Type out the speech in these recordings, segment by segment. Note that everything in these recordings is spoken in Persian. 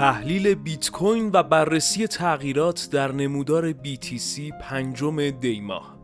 تحلیل بیت کوین و بررسی تغییرات در نمودار BTC پنجم دیماه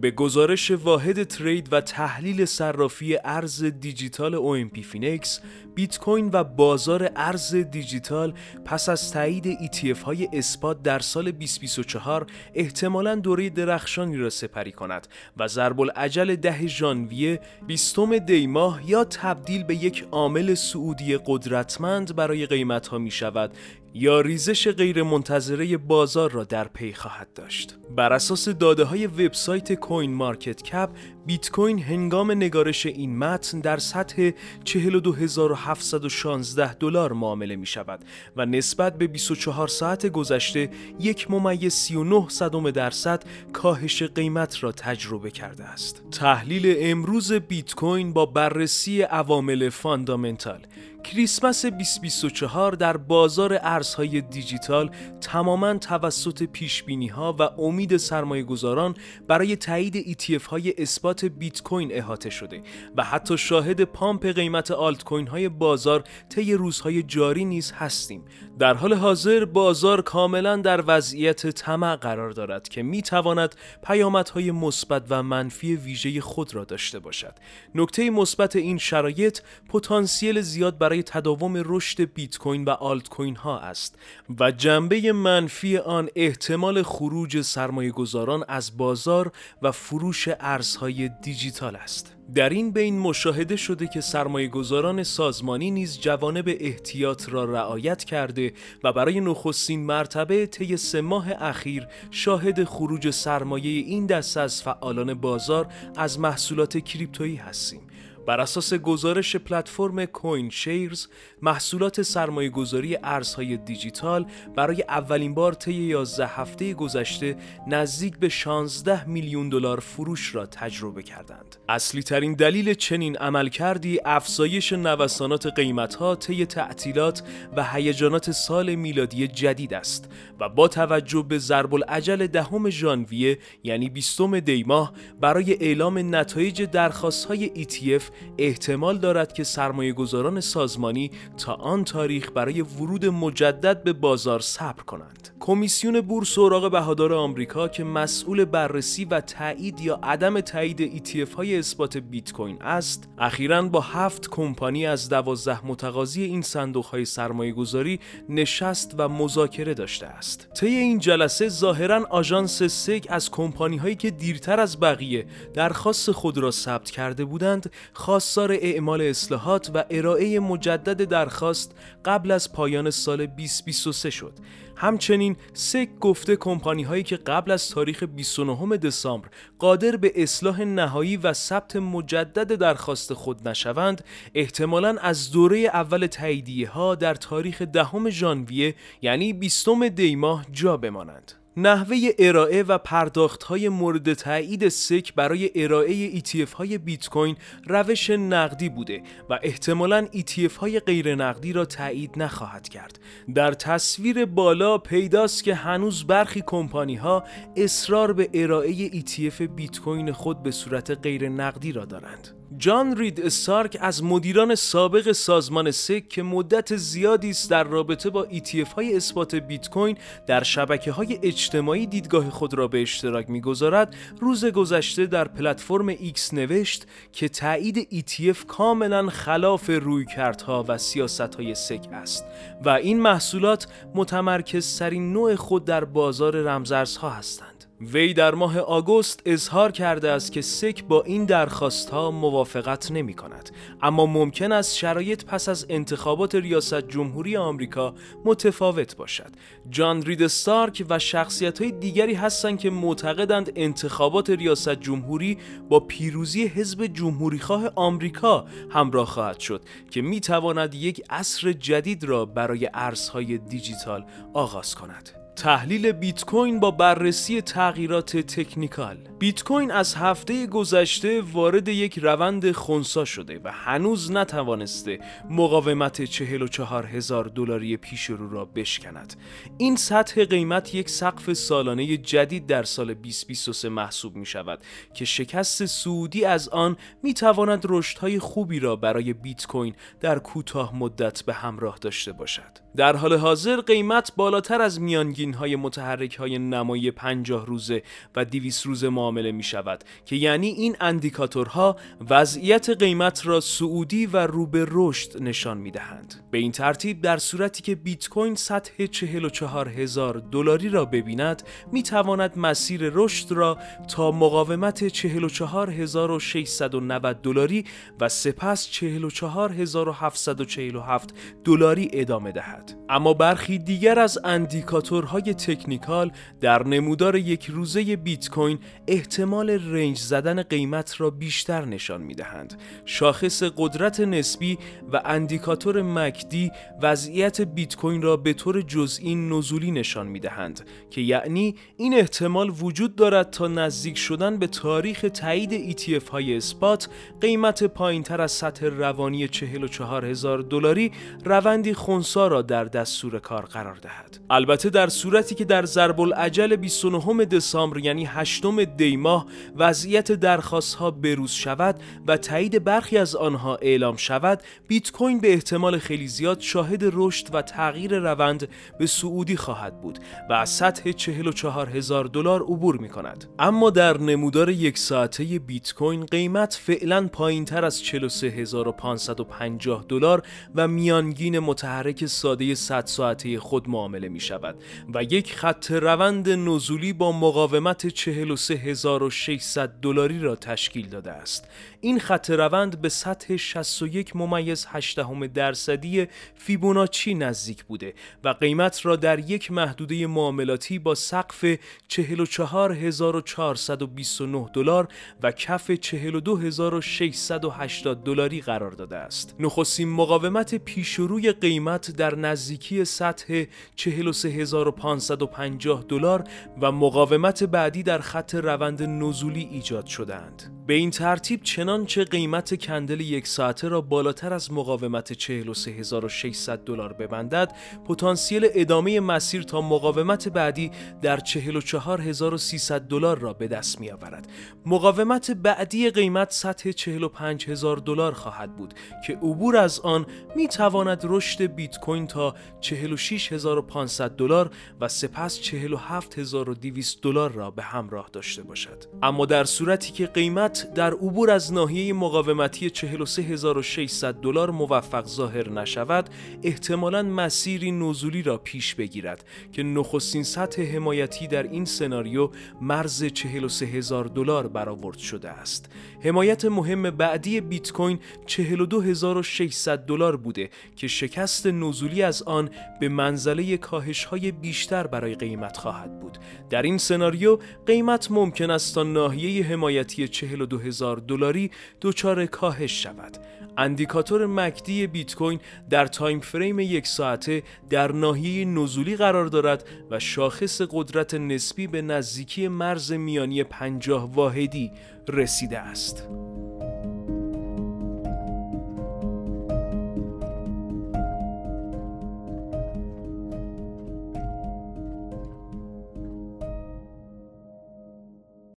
به گزارش واحد trade و تحلیل صرافی ارز دیجیتال OMPFinex بیت کوین و بازار ارز دیجیتال پس از تایید ETF های spot در سال 2024 احتمالاً دوره درخشانی را سپری کند و ضرب الاجل ده ژانویه 20 دی ماه یا تبدیل به یک عامل صعودی قدرتمند برای قیمت ها می شود یا ریزش غیرمنتظره بازار را در پی خواهد داشت. بر اساس داده های وبسایت CoinMarketCap بیت کوین هنگام نگارش این متن در سطح 42716 دلار معامله می شود و نسبت به 24 ساعت گذشته یک ممیز 39 صدم درصد کاهش قیمت را تجربه کرده است. تحلیل امروز بیت کوین با بررسی عوامل fundamental کریسمس 2024 در بازار ارزهای دیجیتال تماما توسط پیش ها و امید سرمایه گذاران برای تایید ETF های اثبات بیت کوین احاطه شده و حتی شاهد پامپ قیمت آلت کوین های بازار طی روزهای جاری نیز هستیم. در حال حاضر بازار کاملا در وضعیت طمع قرار دارد که می تواند پیامدهای مثبت و منفی ویژه خود را داشته باشد. نکته مثبت این شرایط پتانسیل زیاد برای تداوم رشد بیت کوین و آلت کوین ها است و جنبه منفی آن احتمال خروج سرمایه گذاران از بازار و فروش ارزهای دیجیتال است. در این بین مشاهده شده که سرمایه گذاران سازمانی نیز جوانب احتیاط را رعایت کرده و برای نخستین مرتبه طی سه ماه اخیر شاهد خروج سرمایه این دست از فعالان بازار از محصولات کریپتویی هستیم. بر اساس گزارش پلتفرم کوین شیرز محصولات سرمایه گذاری ارزهای دیجیتال برای اولین بار طی 11 هفته گذشته نزدیک به 16 میلیون دلار فروش را تجربه کردند. اصلی ترین دلیل چنین عملکردی افزایش نوسانات قیمتها طی تعطیلات و هیجانات سال میلادی جدید است و با توجه به ضرب العجل دهم ژانویه یعنی 20 دی ماه برای اعلام نتایج درخواست های ETF احتمال دارد که سرمایه گذاران سازمانی تا آن تاریخ برای ورود مجدد به بازار صبر کنند. کمیسیون بورس اوراق بهادار آمریکا که مسئول بررسی و تایید یا عدم تایید ETF های اثبات بیت کوین است، اخیرا با هفت کمپانی از دوازده متقاضی این صندوق های سرمایه گذاری نشست و مذاکره داشته است. طی این جلسه ظاهرا آژانس سگ از کمپانی هایی که دیرتر از بقیه درخواست خود را ثبت کرده بودند، خواستار اعمال اصلاحات و ارائه مجدد درخواست قبل از پایان سال 2023 شد. همچنین سک گفته کمپانی هایی که قبل از تاریخ 29 دسامبر قادر به اصلاح نهایی و ثبت مجدد درخواست خود نشوند احتمالا از دوره اول تاییدیه ها در تاریخ دهم ژانویه یعنی 20 دی ماه جا بمانند. نحوه ارائه و پرداخت های مورد تایید سک برای ارائه ETF های بیت کوین روش نقدی بوده و احتمالاً ETF های غیر نقدی را تایید نخواهد کرد. در تصویر بالا پیداست که هنوز برخی کمپانی ها اصرار به ارائه ETF بیت کوین خود به صورت غیر نقدی را دارند. جان رید استارک از مدیران سابق سازمان سک که مدت زیادی است در رابطه با ETF های اثبات بیت کوین در شبکه های اجتماعی دیدگاه خود را به اشتراک می‌گذارد روز گذشته در پلتفرم ایکس نوشت که تایید ETF کاملا خلاف رویکردها و سیاست های SEC است و این محصولات متمرکز اسپات‌ترین نوع خود در بازار رمزارزها هستند. وی در ماه آگوست اظهار کرده است که SEC با این درخواست ها موافقت نمی کند اما ممکن است شرایط پس از انتخابات ریاست جمهوری آمریکا متفاوت باشد. جان رید ستارک و شخصیت های دیگری هستند که معتقدند انتخابات ریاست جمهوری با پیروزی حزب جمهوریخواه آمریکا همراه خواهد شد که می تواند یک عصر جدید را برای ارزهای دیجیتال آغاز کند. تحلیل بیت کوین با بررسی تغییرات تکنیکال. بیت کوین از هفته گذشته وارد یک روند خونسا شده و هنوز نتوانسته مقاومت 44 هزار دلاری پیش رو را بشکند. این سطح قیمت یک سقف سالانه جدید در سال 2023 محسوب می شود که شکست سعودی از آن می تواند رشدهای خوبی را برای بیت کوین در کوتاه مدت به همراه داشته باشد. در حال حاضر قیمت بالاتر از میانگین های متحرک های نمایی 50 روزه و 200 روزه معامله می شود که یعنی این اندیکاتورها وضعیت قیمت را سعودی و رو به رشد نشان می دهند. به این ترتیب در صورتی که بیت کوین سطح 44 هزار دلاری را ببیند می تواند مسیر رشد را تا مقاومت 44690 دلاری و سپس 44747 دلاری ادامه دهد اما برخی دیگر از اندیکاتورهای تکنیکال در نمودار یک روزه بیت کوین احتمال رنج زدن قیمت را بیشتر نشان می دهند شاخص قدرت نسبی و اندیکاتور مکدی وضعیت بیت کوین را به طور جزئی نزولی نشان می دهند که یعنی این احتمال وجود دارد تا نزدیک شدن به تاریخ تایید ETF های اسپات قیمت پایین تر از سطح روانی 44 هزار دلاری روندی خونسا را در دستور کار قرار دهد. البته در صورتی که در ضرب العجل 29 دسامبر یعنی 8 دی ماه وضعیت درخواست ها بروز شود و تایید برخی از آنها اعلام شود بیت کوین به احتمال خیلی زیاد شاهد رشد و تغییر روند به سعودی خواهد بود و از سطح 44 هزار دلار عبور می کند اما در نمودار یک ساعته بیت کوین قیمت فعلا پایین تر از 43550 دلار و میانگین متحرک ساده 100 ساعته خود معامله می شود و یک خط روند نزولی با مقاومت 43600 دلاری را تشکیل داده است این خط روند به سطح 61 ممیز 8 درصدی فیبوناچی نزدیک بوده و قیمت را در یک محدوده معاملاتی با سقف 44429 دلار و کف 42680 دلاری قرار داده است. نخستین مقاومت پیشروی قیمت در نزدیکی سطح 43550 دلار و مقاومت بعدی در خط روند نزولی ایجاد شدند. به این ترتیب چنانچه قیمت کندل یک ساعته را بالاتر از مقاومت 43600 دلار ببندد پتانسیل ادامه مسیر تا مقاومت بعدی در 44300 دلار را به دست می آورد مقاومت بعدی قیمت سطح 45000 دلار خواهد بود که عبور از آن می تواند رشد بیت کوین تا 46500 دلار و سپس 47200 دلار را به همراه داشته باشد. اما در صورتی که قیمت در عبور از ناحیه مقاومتی 43600 دلار موفق ظاهر نشود احتمالا مسیری نزولی را پیش بگیرد که نخستین سطح حمایتی در این سناریو مرز 43000 دلار برآورد شده است. حمایت مهم بعدی بیت کوین 42600 دلار بوده که شکست نزولی از آن به منزله کاهش های بیشتر برای قیمت خواهد بود در این سناریو قیمت ممکن است تا ناحیه حمایتی 42000 دلاری دچار کاهش شود اندیکاتور MACD بیت کوین در تایم فریم یک ساعته در ناحیه نزولی قرار دارد و شاخص قدرت نسبی به نزدیکی مرز میانی 50 واحدی رسیده است.